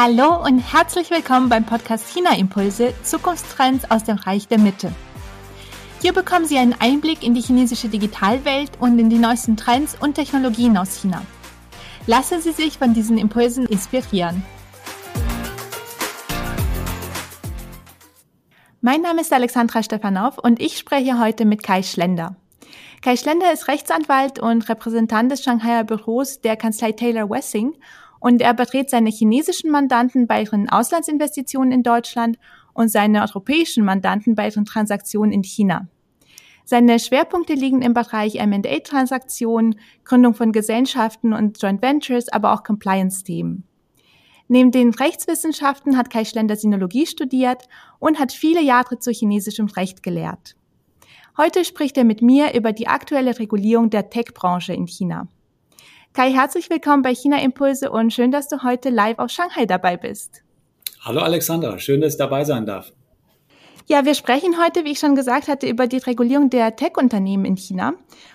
Hallo und herzlich willkommen beim Podcast China Impulse Zukunftstrends aus dem Reich der Mitte. Hier bekommen Sie einen Einblick in die chinesische Digitalwelt und in die neuesten Trends und Technologien aus China. Lassen Sie sich von diesen Impulsen inspirieren. Mein Name ist Alexandra Stefanow und ich spreche heute mit Kai Schlender. Kai Schlender ist Rechtsanwalt und Repräsentant des Shanghaier Büros der Kanzlei Taylor Wessing und er berät seine chinesischen Mandanten bei ihren Auslandsinvestitionen in Deutschland und seine europäischen Mandanten bei ihren Transaktionen in China. Seine Schwerpunkte liegen im Bereich M&A-Transaktionen, Gründung von Gesellschaften und Joint Ventures, aber auch Compliance-Themen. Neben den Rechtswissenschaften hat Kai Schlender Sinologie studiert und hat viele Jahre zu chinesischem Recht gelehrt. Heute spricht er mit mir über die aktuelle Regulierung der Tech-Branche in China. Kai, herzlich willkommen bei China Impulse und schön, dass du heute live aus Shanghai dabei bist. Hallo Alexandra, schön, dass ich dabei sein darf. Ja, wir sprechen heute, wie ich schon gesagt hatte, über die Regulierung der Tech-Unternehmen in China.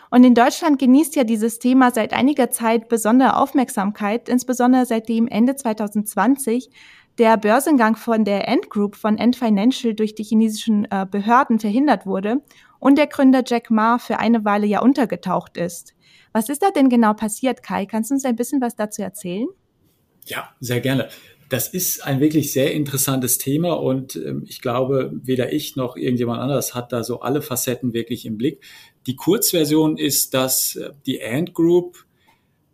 Und in Deutschland genießt ja dieses Thema seit einiger Zeit besondere Aufmerksamkeit, insbesondere seitdem Ende 2020 der Börsengang von der Ant Group von Ant Financial durch die chinesischen äh, Behörden verhindert wurde und der Gründer Jack Ma für eine Weile ja untergetaucht ist. Was ist da denn genau passiert, Kai? Kannst du uns ein bisschen was dazu erzählen? Ja, sehr gerne. Das ist ein wirklich sehr interessantes Thema und ähm, ich glaube, weder ich noch irgendjemand anderes hat da so alle Facetten wirklich im Blick. Die Kurzversion ist, dass äh, die Ant Group,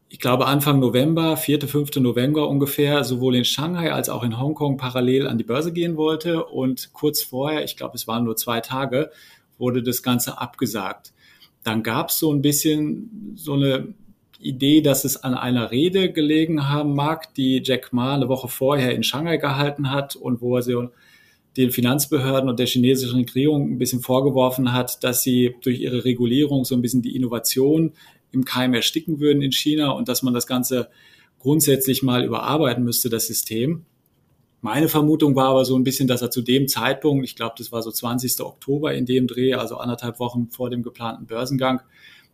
ich glaube Anfang November, 4., 5. November ungefähr, sowohl in Shanghai als auch in Hongkong parallel an die Börse gehen wollte und kurz vorher, ich glaube es waren nur zwei Tage, wurde das Ganze abgesagt dann gab es so ein bisschen so eine Idee, dass es an einer Rede gelegen haben mag, die Jack Ma eine Woche vorher in Shanghai gehalten hat und wo er so den Finanzbehörden und der chinesischen Regierung ein bisschen vorgeworfen hat, dass sie durch ihre Regulierung so ein bisschen die Innovation im Keim ersticken würden in China und dass man das Ganze grundsätzlich mal überarbeiten müsste, das System. Meine Vermutung war aber so ein bisschen, dass er zu dem Zeitpunkt, ich glaube, das war so 20. Oktober in dem Dreh, also anderthalb Wochen vor dem geplanten Börsengang,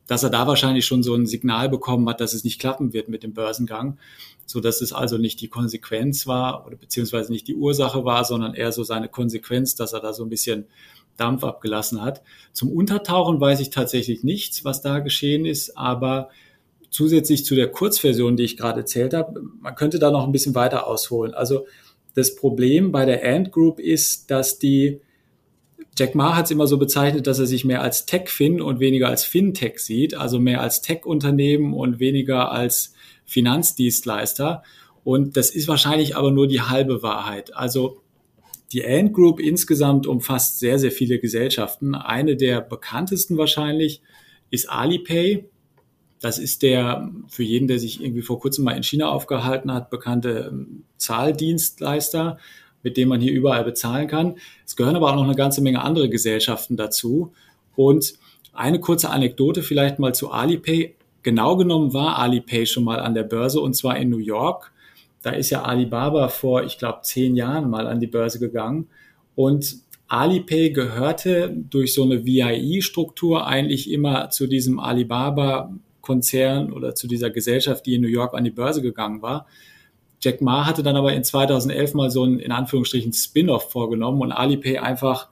dass er da wahrscheinlich schon so ein Signal bekommen hat, dass es nicht klappen wird mit dem Börsengang, so dass es also nicht die Konsequenz war oder beziehungsweise nicht die Ursache war, sondern eher so seine Konsequenz, dass er da so ein bisschen Dampf abgelassen hat. Zum Untertauchen weiß ich tatsächlich nichts, was da geschehen ist, aber zusätzlich zu der Kurzversion, die ich gerade erzählt habe, man könnte da noch ein bisschen weiter ausholen. Also das Problem bei der Ant Group ist, dass die, Jack Ma hat es immer so bezeichnet, dass er sich mehr als Tech-Fin und weniger als Fintech sieht, also mehr als Tech-Unternehmen und weniger als Finanzdienstleister. Und das ist wahrscheinlich aber nur die halbe Wahrheit. Also die Ant Group insgesamt umfasst sehr, sehr viele Gesellschaften. Eine der bekanntesten wahrscheinlich ist Alipay. Das ist der für jeden, der sich irgendwie vor kurzem mal in China aufgehalten hat, bekannte ähm, Zahldienstleister, mit dem man hier überall bezahlen kann. Es gehören aber auch noch eine ganze Menge andere Gesellschaften dazu. Und eine kurze Anekdote vielleicht mal zu Alipay. Genau genommen war Alipay schon mal an der Börse und zwar in New York. Da ist ja Alibaba vor, ich glaube, zehn Jahren mal an die Börse gegangen. Und Alipay gehörte durch so eine VIE-Struktur eigentlich immer zu diesem Alibaba Konzern oder zu dieser Gesellschaft, die in New York an die Börse gegangen war. Jack Ma hatte dann aber in 2011 mal so ein, in Anführungsstrichen, Spin-off vorgenommen und Alipay einfach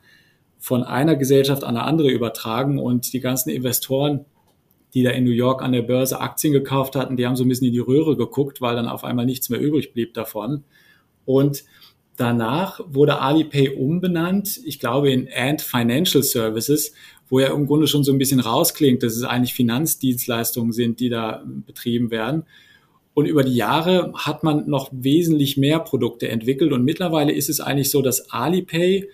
von einer Gesellschaft an eine andere übertragen und die ganzen Investoren, die da in New York an der Börse Aktien gekauft hatten, die haben so ein bisschen in die Röhre geguckt, weil dann auf einmal nichts mehr übrig blieb davon. Und danach wurde Alipay umbenannt, ich glaube in Ant Financial Services, wo ja im Grunde schon so ein bisschen rausklingt, dass es eigentlich Finanzdienstleistungen sind, die da betrieben werden. Und über die Jahre hat man noch wesentlich mehr Produkte entwickelt und mittlerweile ist es eigentlich so, dass Alipay,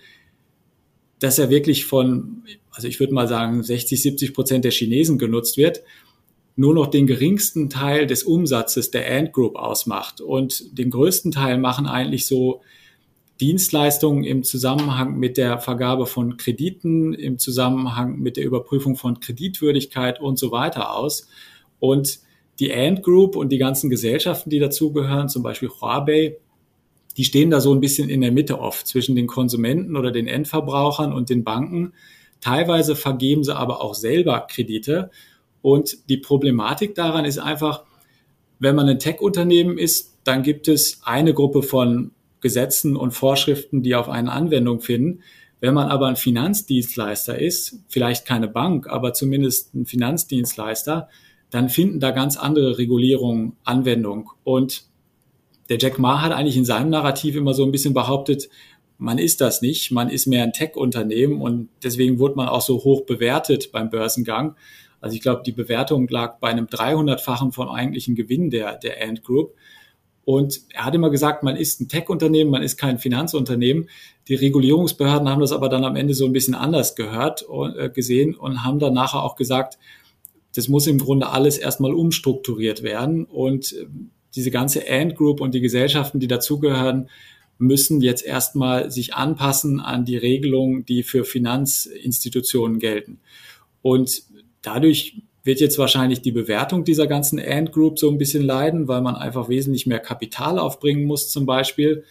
dass er wirklich von, also ich würde mal sagen, 60, 70 Prozent der Chinesen genutzt wird, nur noch den geringsten Teil des Umsatzes der Ant Group ausmacht. Und den größten Teil machen eigentlich so Dienstleistungen im Zusammenhang mit der Vergabe von Krediten, im Zusammenhang mit der Überprüfung von Kreditwürdigkeit und so weiter aus. Und die Ant Group und die ganzen Gesellschaften, die dazugehören, zum Beispiel Huawei, die stehen da so ein bisschen in der Mitte oft zwischen den Konsumenten oder den Endverbrauchern und den Banken. Teilweise vergeben sie aber auch selber Kredite. Und die Problematik daran ist einfach, wenn man ein Tech-Unternehmen ist, dann gibt es eine Gruppe von Gesetzen und Vorschriften, die auf eine Anwendung finden. Wenn man aber ein Finanzdienstleister ist, vielleicht keine Bank, aber zumindest ein Finanzdienstleister, dann finden da ganz andere Regulierungen Anwendung. Und der Jack Ma hat eigentlich in seinem Narrativ immer so ein bisschen behauptet, man ist das nicht, man ist mehr ein Tech-Unternehmen und deswegen wurde man auch so hoch bewertet beim Börsengang. Also ich glaube, die Bewertung lag bei einem 300-fachen von eigentlichen Gewinn der, der Ant Group. Und er hat immer gesagt, man ist ein Tech-Unternehmen, man ist kein Finanzunternehmen. Die Regulierungsbehörden haben das aber dann am Ende so ein bisschen anders gehört und äh, gesehen und haben dann nachher auch gesagt, das muss im Grunde alles erstmal umstrukturiert werden und äh, diese ganze Ant Group und die Gesellschaften, die dazugehören, müssen jetzt erstmal sich anpassen an die Regelungen, die für Finanzinstitutionen gelten. Und dadurch wird jetzt wahrscheinlich die Bewertung dieser ganzen Ant Group so ein bisschen leiden, weil man einfach wesentlich mehr Kapital aufbringen muss zum Beispiel.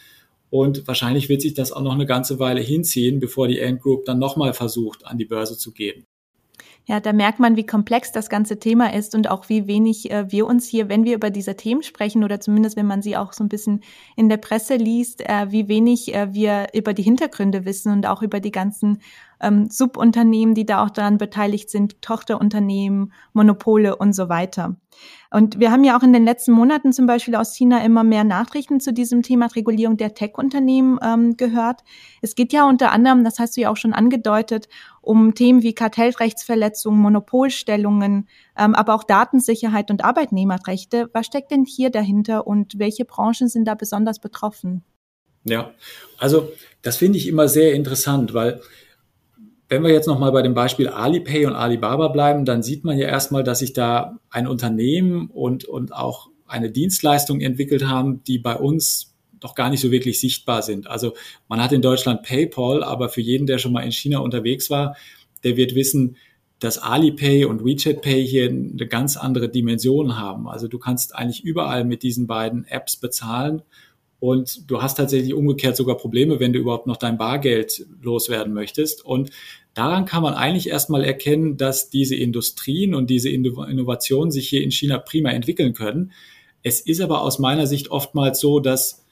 Und wahrscheinlich wird sich das auch noch eine ganze Weile hinziehen, bevor die Ant Group dann nochmal versucht, an die Börse zu gehen. Ja, da merkt man, wie komplex das ganze Thema ist und auch wie wenig äh, wir uns hier, wenn wir über diese Themen sprechen oder zumindest wenn man sie auch so ein bisschen in der Presse liest, äh, wie wenig äh, wir über die Hintergründe wissen und auch über die ganzen ähm, Subunternehmen, die da auch daran beteiligt sind, Tochterunternehmen, Monopole und so weiter. Und wir haben ja auch in den letzten Monaten zum Beispiel aus China immer mehr Nachrichten zu diesem Thema Regulierung der Tech-Unternehmen ähm, gehört. Es geht ja unter anderem, das hast du ja auch schon angedeutet, um Themen wie Kartellrechtsverletzungen, Monopolstellungen, ähm, aber auch Datensicherheit und Arbeitnehmerrechte. Was steckt denn hier dahinter und welche Branchen sind da besonders betroffen? Ja, also das finde ich immer sehr interessant, weil wenn wir jetzt nochmal bei dem Beispiel Alipay und Alibaba bleiben, dann sieht man ja erstmal, dass sich da ein Unternehmen und, und auch eine Dienstleistung entwickelt haben, die bei uns doch gar nicht so wirklich sichtbar sind. Also man hat in Deutschland PayPal, aber für jeden, der schon mal in China unterwegs war, der wird wissen, dass Alipay und WeChat Pay hier eine ganz andere Dimension haben. Also du kannst eigentlich überall mit diesen beiden Apps bezahlen und du hast tatsächlich umgekehrt sogar Probleme, wenn du überhaupt noch dein Bargeld loswerden möchtest. Und daran kann man eigentlich erstmal erkennen, dass diese Industrien und diese Innovationen sich hier in China prima entwickeln können. Es ist aber aus meiner Sicht oftmals so, dass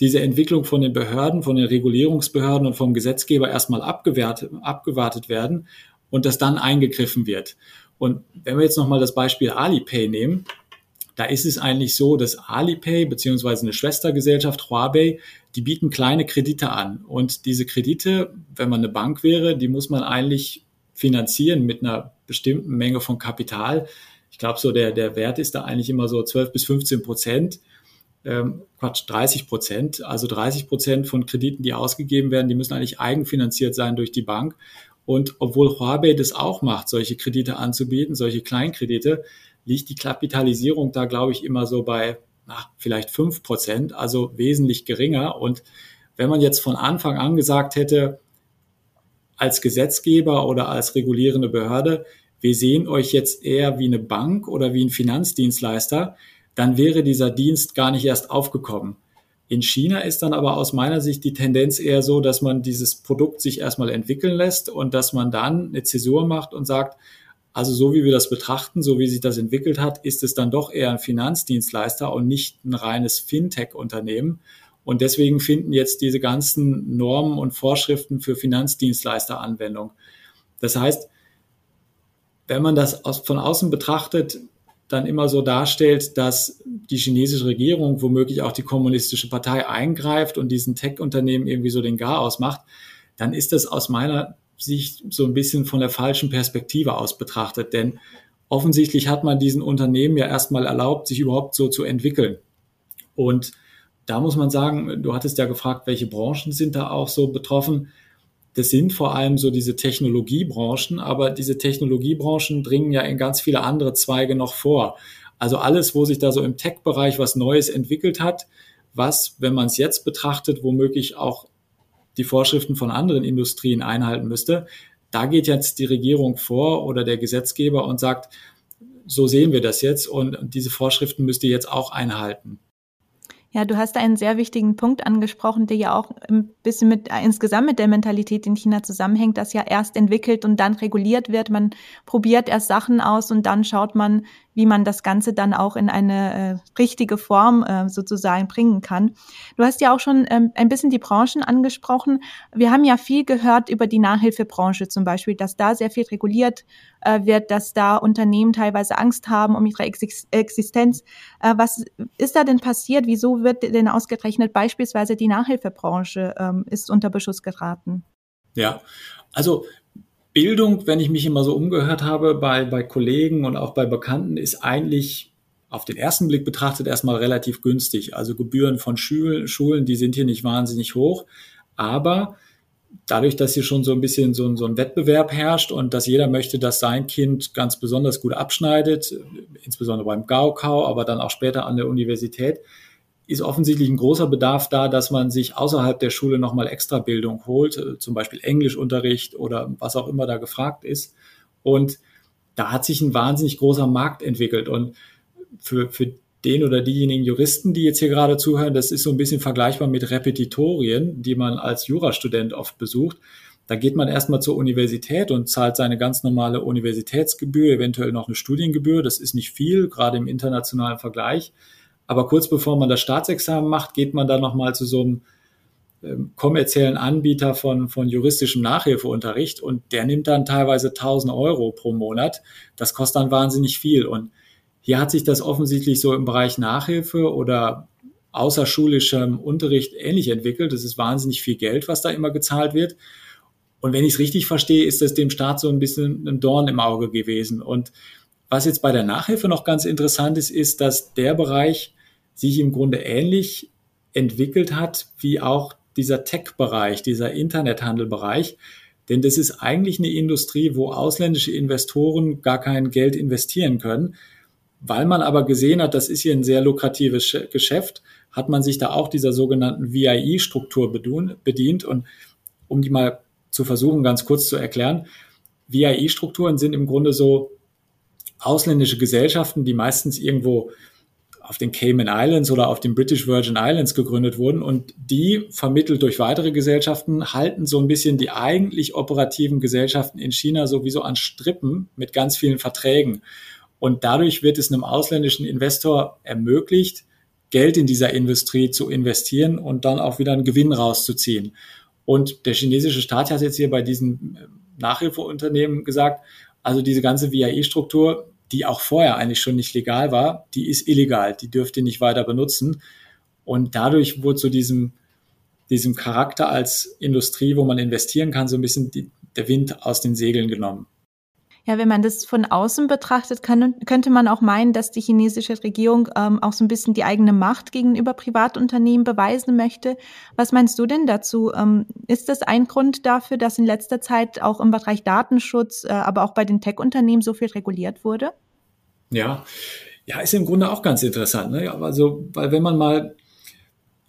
diese Entwicklung von den Behörden, von den Regulierungsbehörden und vom Gesetzgeber erstmal abgewartet werden und dass dann eingegriffen wird. Und wenn wir jetzt nochmal das Beispiel Alipay nehmen, da ist es eigentlich so, dass Alipay beziehungsweise eine Schwestergesellschaft Huawei, die bieten kleine Kredite an. Und diese Kredite, wenn man eine Bank wäre, die muss man eigentlich finanzieren mit einer bestimmten Menge von Kapital. Ich glaube, so der, der Wert ist da eigentlich immer so 12 bis 15 Prozent. Ähm, Quatsch, 30 Prozent. Also 30 Prozent von Krediten, die ausgegeben werden, die müssen eigentlich eigenfinanziert sein durch die Bank. Und obwohl Huawei das auch macht, solche Kredite anzubieten, solche Kleinkredite, liegt die Kapitalisierung da, glaube ich, immer so bei na, vielleicht fünf Prozent, also wesentlich geringer. Und wenn man jetzt von Anfang an gesagt hätte, als Gesetzgeber oder als regulierende Behörde, wir sehen euch jetzt eher wie eine Bank oder wie ein Finanzdienstleister, dann wäre dieser Dienst gar nicht erst aufgekommen. In China ist dann aber aus meiner Sicht die Tendenz eher so, dass man dieses Produkt sich erstmal entwickeln lässt und dass man dann eine Zäsur macht und sagt, also so wie wir das betrachten, so wie sich das entwickelt hat, ist es dann doch eher ein Finanzdienstleister und nicht ein reines Fintech-Unternehmen. Und deswegen finden jetzt diese ganzen Normen und Vorschriften für Finanzdienstleister Anwendung. Das heißt, wenn man das von außen betrachtet, dann immer so darstellt, dass die chinesische Regierung, womöglich auch die kommunistische Partei eingreift und diesen Tech-Unternehmen irgendwie so den Gar ausmacht, dann ist das aus meiner sich so ein bisschen von der falschen Perspektive aus betrachtet. Denn offensichtlich hat man diesen Unternehmen ja erstmal erlaubt, sich überhaupt so zu entwickeln. Und da muss man sagen, du hattest ja gefragt, welche Branchen sind da auch so betroffen. Das sind vor allem so diese Technologiebranchen, aber diese Technologiebranchen dringen ja in ganz viele andere Zweige noch vor. Also alles, wo sich da so im Tech-Bereich was Neues entwickelt hat, was, wenn man es jetzt betrachtet, womöglich auch die Vorschriften von anderen Industrien einhalten müsste. Da geht jetzt die Regierung vor oder der Gesetzgeber und sagt, so sehen wir das jetzt und diese Vorschriften müsst ihr jetzt auch einhalten. Ja, du hast einen sehr wichtigen Punkt angesprochen, der ja auch ein bisschen mit insgesamt mit der Mentalität in China zusammenhängt, dass ja erst entwickelt und dann reguliert wird. Man probiert erst Sachen aus und dann schaut man, wie man das Ganze dann auch in eine äh, richtige Form äh, sozusagen bringen kann. Du hast ja auch schon ähm, ein bisschen die Branchen angesprochen. Wir haben ja viel gehört über die Nachhilfebranche zum Beispiel, dass da sehr viel reguliert äh, wird, dass da Unternehmen teilweise Angst haben um ihre Ex Existenz. Äh, was ist da denn passiert? Wieso wird denn ausgerechnet beispielsweise die Nachhilfebranche ähm, ist unter Beschuss geraten? Ja, also Bildung, wenn ich mich immer so umgehört habe bei, bei Kollegen und auch bei Bekannten, ist eigentlich auf den ersten Blick betrachtet erstmal relativ günstig. Also Gebühren von Schulen, Schulen, die sind hier nicht wahnsinnig hoch. Aber dadurch, dass hier schon so ein bisschen so, so ein Wettbewerb herrscht und dass jeder möchte, dass sein Kind ganz besonders gut abschneidet, insbesondere beim Gaukau, aber dann auch später an der Universität, ist offensichtlich ein großer Bedarf da, dass man sich außerhalb der Schule nochmal extra Bildung holt, äh, zum Beispiel Englischunterricht oder was auch immer da gefragt ist. Und da hat sich ein wahnsinnig großer Markt entwickelt. Und für, für den oder diejenigen Juristen, die jetzt hier gerade zuhören, das ist so ein bisschen vergleichbar mit Repetitorien, die man als Jurastudent oft besucht. Da geht man erstmal zur Universität und zahlt seine ganz normale Universitätsgebühr, eventuell noch eine Studiengebühr. Das ist nicht viel, gerade im internationalen Vergleich. Aber kurz bevor man das Staatsexamen macht, geht man dann nochmal zu so einem ähm, kommerziellen Anbieter von, von juristischem Nachhilfeunterricht und der nimmt dann teilweise 1000 Euro pro Monat. Das kostet dann wahnsinnig viel. Und hier hat sich das offensichtlich so im Bereich Nachhilfe oder außerschulischem Unterricht ähnlich entwickelt. Das ist wahnsinnig viel Geld, was da immer gezahlt wird. Und wenn ich es richtig verstehe, ist das dem Staat so ein bisschen ein Dorn im Auge gewesen. Und was jetzt bei der Nachhilfe noch ganz interessant ist, ist, dass der Bereich sich im Grunde ähnlich entwickelt hat wie auch dieser Tech-Bereich, dieser Internethandelbereich. Denn das ist eigentlich eine Industrie, wo ausländische Investoren gar kein Geld investieren können. Weil man aber gesehen hat, das ist hier ein sehr lukratives Geschäft, hat man sich da auch dieser sogenannten VIE-Struktur bedient. Und um die mal zu versuchen, ganz kurz zu erklären, VIE-Strukturen sind im Grunde so ausländische Gesellschaften, die meistens irgendwo auf den Cayman Islands oder auf den British Virgin Islands gegründet wurden und die vermittelt durch weitere Gesellschaften halten so ein bisschen die eigentlich operativen Gesellschaften in China sowieso an Strippen mit ganz vielen Verträgen. Und dadurch wird es einem ausländischen Investor ermöglicht, Geld in dieser Industrie zu investieren und dann auch wieder einen Gewinn rauszuziehen. Und der chinesische Staat hat jetzt hier bei diesen Nachhilfeunternehmen gesagt, also diese ganze VIE-Struktur, die auch vorher eigentlich schon nicht legal war, die ist illegal, die dürft ihr nicht weiter benutzen. Und dadurch wurde zu diesem, diesem Charakter als Industrie, wo man investieren kann, so ein bisschen die, der Wind aus den Segeln genommen. Ja, wenn man das von außen betrachtet, kann, könnte man auch meinen, dass die chinesische Regierung ähm, auch so ein bisschen die eigene Macht gegenüber Privatunternehmen beweisen möchte. Was meinst du denn dazu? Ähm, ist das ein Grund dafür, dass in letzter Zeit auch im Bereich Datenschutz, äh, aber auch bei den Tech-Unternehmen so viel reguliert wurde? Ja, ja, ist im Grunde auch ganz interessant. Ne? Also, weil wenn man mal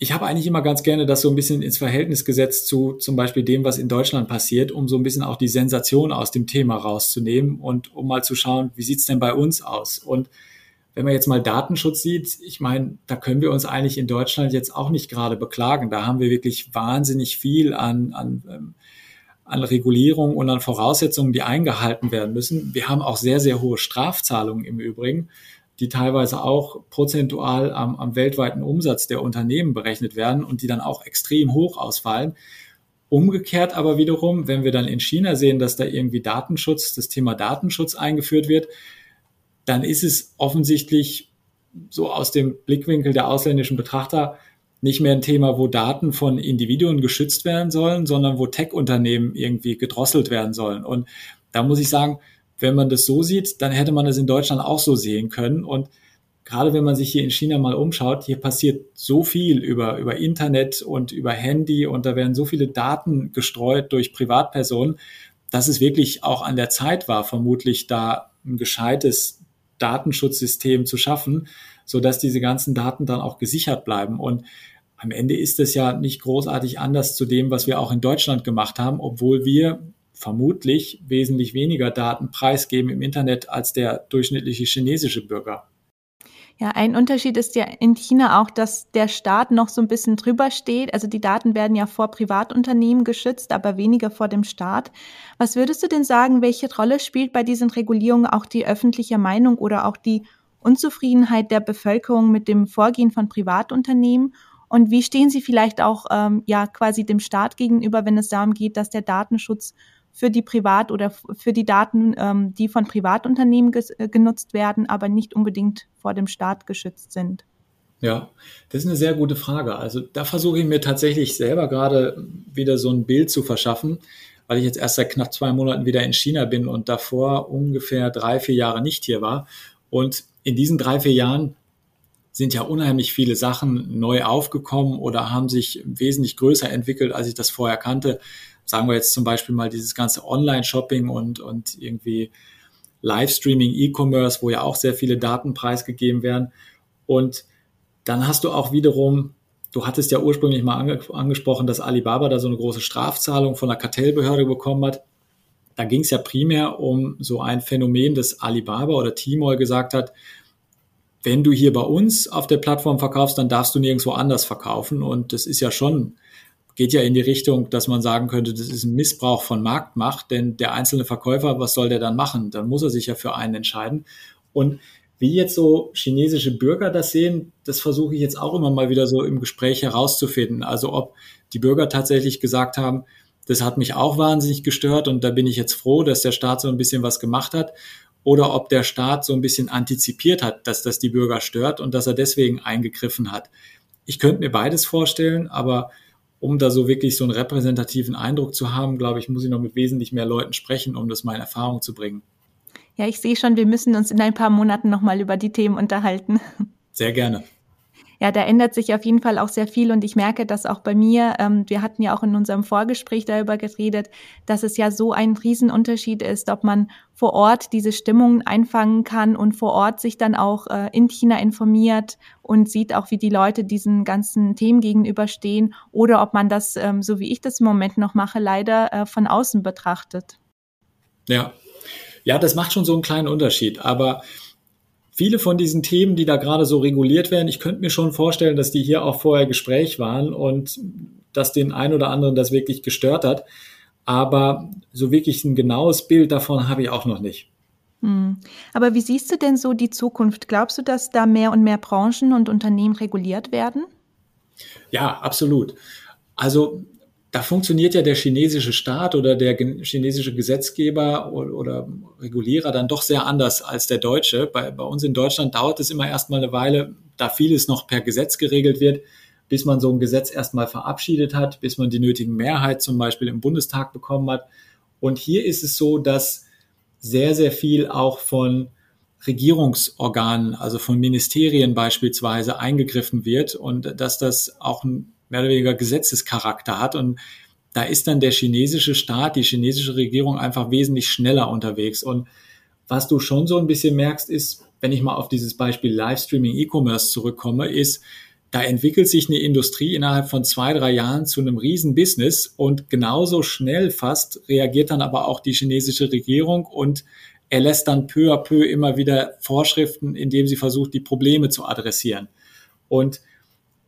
ich habe eigentlich immer ganz gerne das so ein bisschen ins Verhältnis gesetzt zu zum Beispiel dem, was in Deutschland passiert, um so ein bisschen auch die Sensation aus dem Thema rauszunehmen und um mal zu schauen, wie sieht's denn bei uns aus? Und wenn man jetzt mal Datenschutz sieht, ich meine, da können wir uns eigentlich in Deutschland jetzt auch nicht gerade beklagen. Da haben wir wirklich wahnsinnig viel an, an, ähm, an Regulierung und an Voraussetzungen, die eingehalten werden müssen. Wir haben auch sehr, sehr hohe Strafzahlungen im Übrigen die teilweise auch prozentual am, am weltweiten Umsatz der Unternehmen berechnet werden und die dann auch extrem hoch ausfallen. Umgekehrt aber wiederum, wenn wir dann in China sehen, dass da irgendwie Datenschutz, das Thema Datenschutz eingeführt wird, dann ist es offensichtlich so aus dem Blickwinkel der ausländischen Betrachter nicht mehr ein Thema, wo Daten von Individuen geschützt werden sollen, sondern wo Tech-Unternehmen irgendwie gedrosselt werden sollen. Und da muss ich sagen, wenn man das so sieht, dann hätte man das in Deutschland auch so sehen können. Und gerade wenn man sich hier in China mal umschaut, hier passiert so viel über, über Internet und über Handy und da werden so viele Daten gestreut durch Privatpersonen, dass es wirklich auch an der Zeit war, vermutlich da ein gescheites Datenschutzsystem zu schaffen, so dass diese ganzen Daten dann auch gesichert bleiben. Und am Ende ist es ja nicht großartig anders zu dem, was wir auch in Deutschland gemacht haben, obwohl wir vermutlich wesentlich weniger Daten preisgeben im Internet als der durchschnittliche chinesische Bürger. Ja, ein Unterschied ist ja in China auch, dass der Staat noch so ein bisschen drüber steht. Also die Daten werden ja vor Privatunternehmen geschützt, aber weniger vor dem Staat. Was würdest du denn sagen, welche Rolle spielt bei diesen Regulierungen auch die öffentliche Meinung oder auch die Unzufriedenheit der Bevölkerung mit dem Vorgehen von Privatunternehmen? Und wie stehen Sie vielleicht auch ähm, ja quasi dem Staat gegenüber, wenn es darum geht, dass der Datenschutz für die Privat- oder für die Daten, ähm, die von Privatunternehmen äh, genutzt werden, aber nicht unbedingt vor dem Staat geschützt sind? Ja, das ist eine sehr gute Frage. Also da versuche ich mir tatsächlich selber gerade wieder so ein Bild zu verschaffen, weil ich jetzt erst seit knapp zwei Monaten wieder in China bin und davor ungefähr drei, vier Jahre nicht hier war. Und in diesen drei, vier Jahren sind ja unheimlich viele Sachen neu aufgekommen oder haben sich wesentlich größer entwickelt, als ich das vorher kannte sagen wir jetzt zum Beispiel mal dieses ganze Online-Shopping und, und irgendwie Livestreaming, E-Commerce, wo ja auch sehr viele Daten preisgegeben werden. Und dann hast du auch wiederum, du hattest ja ursprünglich mal ange angesprochen, dass Alibaba da so eine große Strafzahlung von der Kartellbehörde bekommen hat. Da ging es ja primär um so ein Phänomen, das Alibaba oder Tmall gesagt hat, wenn du hier bei uns auf der Plattform verkaufst, dann darfst du nirgendwo anders verkaufen. Und das ist ja schon geht ja in die Richtung, dass man sagen könnte, das ist ein Missbrauch von Marktmacht, denn der einzelne Verkäufer, was soll der dann machen? Dann muss er sich ja für einen entscheiden. Und wie jetzt so chinesische Bürger das sehen, das versuche ich jetzt auch immer mal wieder so im Gespräch herauszufinden. Also ob die Bürger tatsächlich gesagt haben, das hat mich auch wahnsinnig gestört und da bin ich jetzt froh, dass der Staat so ein bisschen was gemacht hat. Oder ob der Staat so ein bisschen antizipiert hat, dass das die Bürger stört und dass er deswegen eingegriffen hat. Ich könnte mir beides vorstellen, aber um da so wirklich so einen repräsentativen Eindruck zu haben, glaube ich, muss ich noch mit wesentlich mehr Leuten sprechen, um das mal in Erfahrung zu bringen. Ja, ich sehe schon, wir müssen uns in ein paar Monaten nochmal über die Themen unterhalten. Sehr gerne ja, da ändert sich auf jeden Fall auch sehr viel und ich merke das auch bei mir. Ähm, wir hatten ja auch in unserem Vorgespräch darüber geredet, dass es ja so ein Riesenunterschied ist, ob man vor Ort diese Stimmungen einfangen kann und vor Ort sich dann auch äh, in China informiert und sieht auch, wie die Leute diesen ganzen Themen gegenüberstehen oder ob man das, ähm, so wie ich das im Moment noch mache, leider äh, von außen betrachtet. Ja. Ja, das macht schon so einen kleinen Unterschied. Aber viele von diesen Themen, die da gerade so reguliert werden, ich könnte mir schon vorstellen, dass die hier auch vorher Gespräch waren und dass den einen oder anderen das wirklich gestört hat. Aber so wirklich ein genaues Bild davon habe ich auch noch nicht. Hm. Aber wie siehst du denn so die Zukunft? Glaubst du, dass da mehr und mehr Branchen und Unternehmen reguliert werden? Ja, absolut. Also da funktioniert ja der chinesische Staat oder der chinesische Gesetzgeber oder, Regulierer dann doch sehr anders als der deutsche. Bei, bei uns in Deutschland dauert es immer erstmal eine Weile, da vieles noch per Gesetz geregelt wird, bis man so ein Gesetz erstmal verabschiedet hat, bis man die nötigen Mehrheit zum Beispiel im Bundestag bekommen hat. Und hier ist es so, dass sehr, sehr viel auch von Regierungsorganen, also von Ministerien beispielsweise eingegriffen wird und dass das auch ein mehr oder weniger Gesetzescharakter hat. Und da ist dann der chinesische Staat, die chinesische Regierung einfach wesentlich schneller unterwegs. Und was du schon so ein bisschen merkst, ist, wenn ich mal auf dieses Beispiel Livestreaming E-Commerce zurückkomme, ist, da entwickelt sich eine Industrie innerhalb von zwei, drei Jahren zu einem Riesen-Business und genauso schnell fast reagiert dann aber auch die chinesische Regierung und erlässt dann peu à peu immer wieder Vorschriften, indem sie versucht, die Probleme zu adressieren. Und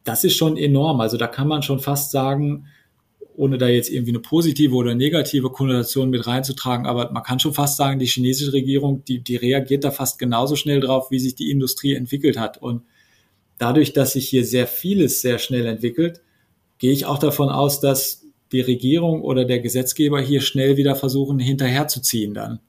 das ist schon enorm. Also da kann man schon fast sagen, ohne da jetzt irgendwie eine positive oder negative Konnotation mit reinzutragen, aber man kann schon fast sagen, die chinesische Regierung, die, die reagiert da fast genauso schnell drauf, wie sich die Industrie entwickelt hat. Und dadurch, dass sich hier sehr vieles sehr schnell entwickelt, gehe ich auch davon aus, dass die Regierung oder der Gesetzgeber hier schnell wieder versuchen, hinterherzuziehen dann.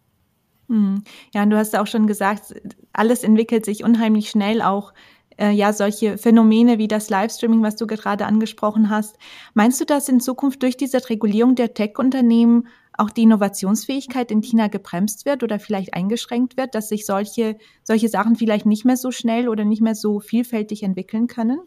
Hm. Ja, und du hast auch schon gesagt, alles entwickelt sich unheimlich schnell, auch äh, ja solche Phänomene wie das Livestreaming, was du gerade angesprochen hast. Meinst du, dass in Zukunft durch diese Regulierung der Tech-Unternehmen auch die Innovationsfähigkeit in China gebremst wird oder vielleicht eingeschränkt wird, dass sich solche, solche Sachen vielleicht nicht mehr so schnell oder nicht mehr so vielfältig entwickeln können?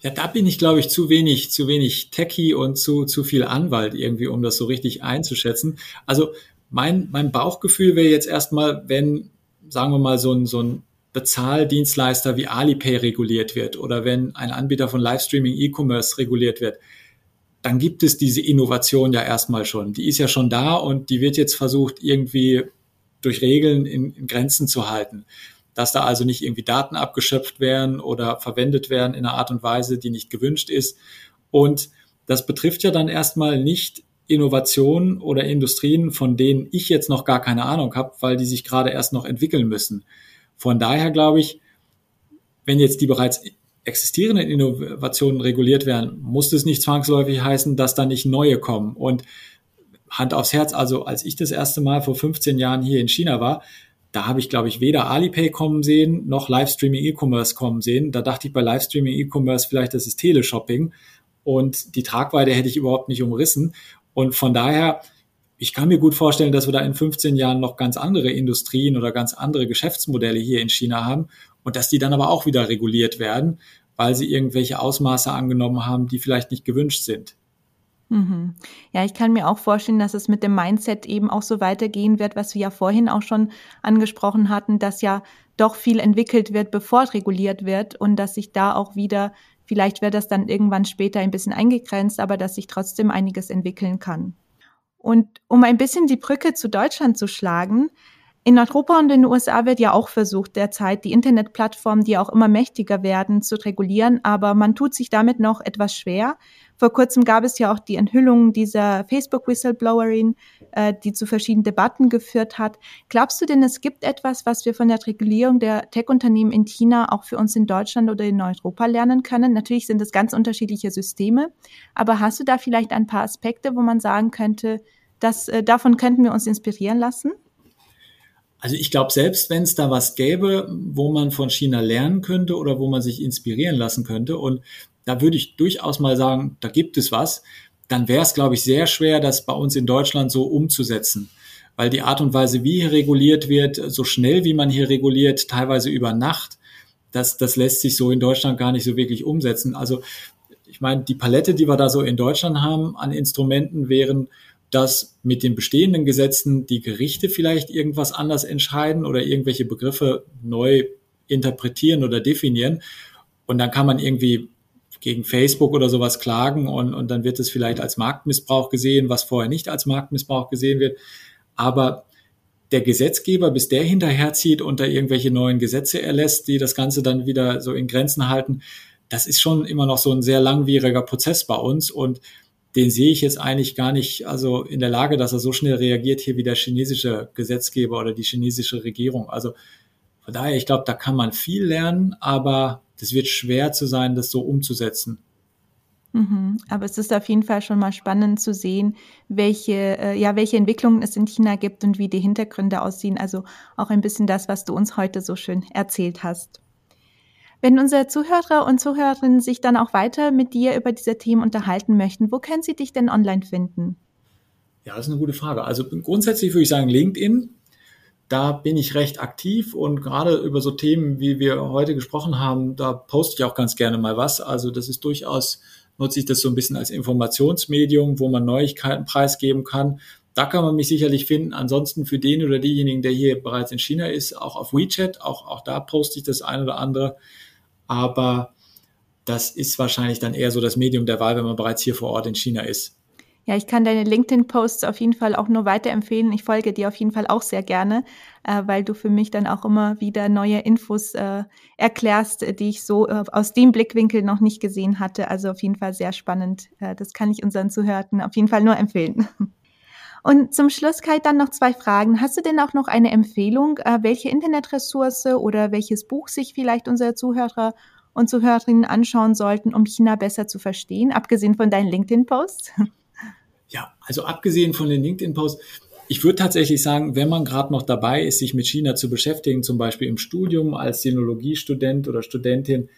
Ja, da bin ich, glaube ich, zu wenig, zu wenig Techie und zu, zu viel Anwalt irgendwie, um das so richtig einzuschätzen. Also mein, mein Bauchgefühl wäre jetzt erstmal, wenn, sagen wir mal, so ein, so ein Bezahldienstleister wie Alipay reguliert wird oder wenn ein Anbieter von Livestreaming E-Commerce reguliert wird, dann gibt es diese Innovation ja erstmal schon. Die ist ja schon da und die wird jetzt versucht, irgendwie durch Regeln in, in Grenzen zu halten. dass da also nicht irgendwie Daten abgeschöpft werden oder verwendet werden in einer Art und Weise, die nicht gewünscht ist. Und das betrifft ja dann erstmal nicht Innovationen oder Industrien, von denen ich jetzt noch gar keine Ahnung habe, weil die sich gerade erst noch entwickeln müssen. Von daher glaube ich, wenn jetzt die bereits existierenden Innovationen reguliert werden, muss das nicht zwangsläufig heißen, dass da nicht neue kommen. Und Hand aufs Herz, also als ich das erste Mal vor 15 Jahren hier in China war, da habe ich, glaube ich, weder Alipay kommen sehen, noch Livestreaming E-Commerce kommen sehen. Da dachte ich bei Livestreaming E-Commerce vielleicht, das ist Teleshopping. Und die Tragweite hätte ich überhaupt nicht umrissen. Und von daher, ich kann mir gut vorstellen, dass wir da in 15 Jahren noch ganz andere Industrien oder ganz andere Geschäftsmodelle hier in China haben und dass die dann aber auch wieder reguliert werden, weil sie irgendwelche Ausmaße angenommen haben, die vielleicht nicht gewünscht sind. Mhm. Ja, ich kann mir auch vorstellen, dass es mit dem Mindset eben auch so weitergehen wird, was wir ja vorhin auch schon angesprochen hatten, dass ja doch viel entwickelt wird, bevor es reguliert wird und dass sich da auch wieder, vielleicht wird das dann irgendwann später ein bisschen eingegrenzt, aber dass sich trotzdem einiges entwickeln kann. Und um ein bisschen die Brücke zu Deutschland zu schlagen, in Europa und in den USA wird ja auch versucht, derzeit die Internetplattformen, die auch immer mächtiger werden, zu regulieren, aber man tut sich damit noch etwas schwer. Vor kurzem gab es ja auch die Enthüllung dieser Facebook-Whistleblowerin, äh, die zu verschiedenen Debatten geführt hat. Glaubst du denn, es gibt etwas, was wir von der Regulierung der Tech-Unternehmen in China auch für uns in Deutschland oder in Europa lernen können? Natürlich sind es ganz unterschiedliche Systeme, aber hast du da vielleicht ein paar Aspekte, wo man sagen könnte, dass äh, davon könnten wir uns inspirieren lassen? Also ich glaube, selbst wenn es da was gäbe, wo man von China lernen könnte oder wo man sich inspirieren lassen könnte, und da würde ich durchaus mal sagen, da gibt es was, dann wäre es, glaube ich, sehr schwer, das bei uns in Deutschland so umzusetzen. Weil die Art und Weise, wie hier reguliert wird, so schnell wie man hier reguliert, teilweise über Nacht, das, das lässt sich so in Deutschland gar nicht so wirklich umsetzen. Also ich meine, die Palette, die wir da so in Deutschland haben an Instrumenten, wären dass mit den bestehenden Gesetzen die Gerichte vielleicht irgendwas anders entscheiden oder irgendwelche Begriffe neu interpretieren oder definieren. Und dann kann man irgendwie gegen Facebook oder sowas klagen und, und dann wird es vielleicht als Marktmissbrauch gesehen, was vorher nicht als Marktmissbrauch gesehen wird. Aber der Gesetzgeber, bis der hinterherzieht und da irgendwelche neuen Gesetze erlässt, die das Ganze dann wieder so in Grenzen halten, das ist schon immer noch so ein sehr langwieriger Prozess bei uns. Und den sehe ich jetzt eigentlich gar nicht also in der Lage, dass er so schnell reagiert hier wie der chinesische Gesetzgeber oder die chinesische Regierung. Also von daher, ich glaube, da kann man viel lernen, aber das wird schwer zu sein, das so umzusetzen. Mhm. Aber es ist auf jeden Fall schon mal spannend zu sehen, welche, äh, ja, welche Entwicklungen es in China gibt und wie die Hintergründe aussehen. Also auch ein bisschen das, was du uns heute so schön erzählt hast. Wenn unsere Zuhörer und Zuhörerinnen sich dann auch weiter mit dir über diese Themen unterhalten möchten, wo können sie dich denn online finden? Ja, das ist eine gute Frage. Also grundsätzlich würde ich sagen LinkedIn. Da bin ich recht aktiv und gerade über so Themen, wie wir heute gesprochen haben, da poste ich auch ganz gerne mal was. Also das ist durchaus, nutze ich das so ein bisschen als Informationsmedium, wo man Neuigkeiten preisgeben kann. Da kann man mich sicherlich finden. Ansonsten für den oder diejenigen, der hier bereits in China ist, auch auf WeChat, auch, auch da poste ich das ein oder andere aber das ist wahrscheinlich dann eher so das Medium der Wahl, wenn man bereits hier vor Ort in China ist. Ja, ich kann deine LinkedIn-Posts auf jeden Fall auch nur weiterempfehlen. Ich folge dir auf jeden Fall auch sehr gerne, äh, weil du für mich dann auch immer wieder neue Infos äh, erklärst, die ich so äh, aus dem Blickwinkel noch nicht gesehen hatte. Also auf jeden Fall sehr spannend. Äh, das kann ich unseren Zuhörten auf jeden Fall nur empfehlen. Und zum Schluss, Kai, dann noch zwei Fragen. Hast du denn auch noch eine Empfehlung, äh, welche Internetressource oder welches Buch sich vielleicht unsere Zuhörer und Zuhörerinnen anschauen sollten, um China besser zu verstehen, abgesehen von deinen LinkedIn-Posts? Ja, also abgesehen von den LinkedIn-Posts, ich würde tatsächlich sagen, wenn man gerade noch dabei ist, sich mit China zu beschäftigen, zum Beispiel im Studium als Sinologiestudent oder Studentin,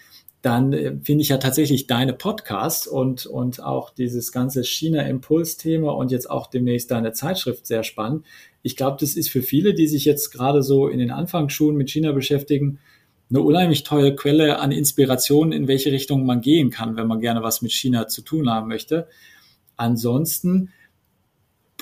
dann äh, finde ich ja tatsächlich deine Podcasts und, und auch dieses ganze China-Impuls-Thema und jetzt auch demnächst deine Zeitschrift sehr spannend. Ich glaube, das ist für viele, die sich jetzt gerade so in den Anfangsschulen mit China beschäftigen, eine unheimlich tolle Quelle an Inspiration, in welche Richtung man gehen kann, wenn man gerne was mit China zu tun haben möchte. Ansonsten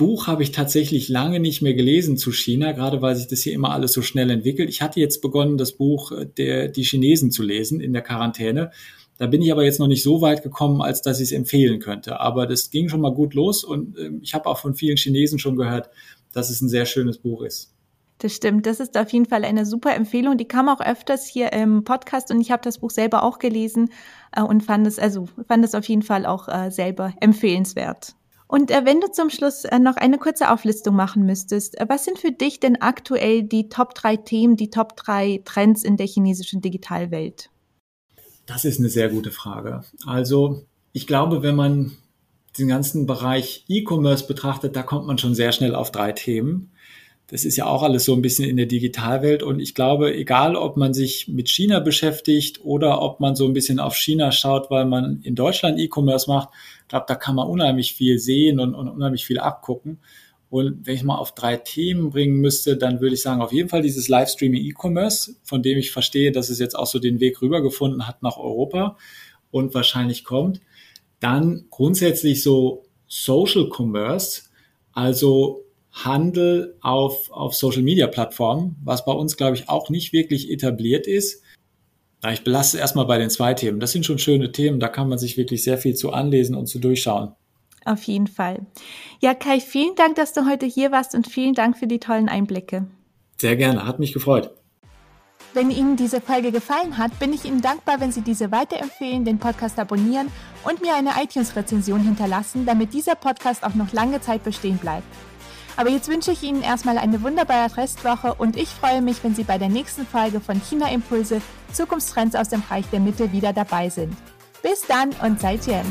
Buch habe ich tatsächlich lange nicht mehr gelesen zu China, gerade weil sich das hier immer alles so schnell entwickelt. Ich hatte jetzt begonnen, das Buch äh, der, die Chinesen zu lesen in der Quarantäne. Da bin ich aber jetzt noch nicht so weit gekommen, als dass ich es empfehlen könnte. Aber das ging schon mal gut los und äh, ich habe auch von vielen Chinesen schon gehört, dass es ein sehr schönes Buch ist. Das stimmt. Das ist auf jeden Fall eine super Empfehlung. Die kam auch öfters hier im Podcast und ich habe das Buch selber auch gelesen äh, und fand es also fand es auf jeden Fall auch äh, selber empfehlenswert. Und äh, wenn du zum Schluss äh, noch eine kurze Auflistung machen müsstest, äh, was sind für dich denn aktuell die Top drei Themen, die Top drei Trends in der chinesischen Digitalwelt? Das ist eine sehr gute Frage. Also ich glaube, wenn man den ganzen Bereich E-Commerce betrachtet, da kommt man schon sehr schnell auf drei Themen. Das ist ja auch alles so ein bisschen in der Digitalwelt. Und ich glaube, egal ob man sich mit China beschäftigt oder ob man so ein bisschen auf China schaut, weil man in Deutschland E-Commerce macht, ich glaube, da kann man unheimlich viel sehen und, und unheimlich viel abgucken. Und wenn ich mal auf drei Themen bringen müsste, dann würde ich sagen, auf jeden Fall dieses Livestreaming E-Commerce, von dem ich verstehe, dass es jetzt auch so den Weg rübergefunden hat nach Europa und wahrscheinlich kommt. Dann grundsätzlich so Social Commerce, also Handel auf, auf Social Media Plattformen, was bei uns, glaube ich, auch nicht wirklich etabliert ist. Ich belasse erstmal bei den zwei Themen. Das sind schon schöne Themen, da kann man sich wirklich sehr viel zu anlesen und zu durchschauen. Auf jeden Fall. Ja, Kai, vielen Dank, dass du heute hier warst und vielen Dank für die tollen Einblicke. Sehr gerne, hat mich gefreut. Wenn Ihnen diese Folge gefallen hat, bin ich Ihnen dankbar, wenn Sie diese weiterempfehlen, den Podcast abonnieren und mir eine iTunes-Rezension hinterlassen, damit dieser Podcast auch noch lange Zeit bestehen bleibt. Aber jetzt wünsche ich Ihnen erstmal eine wunderbare Restwoche und ich freue mich, wenn Sie bei der nächsten Folge von China Impulse Zukunftstrends aus dem Reich der Mitte wieder dabei sind. Bis dann und seid Jen.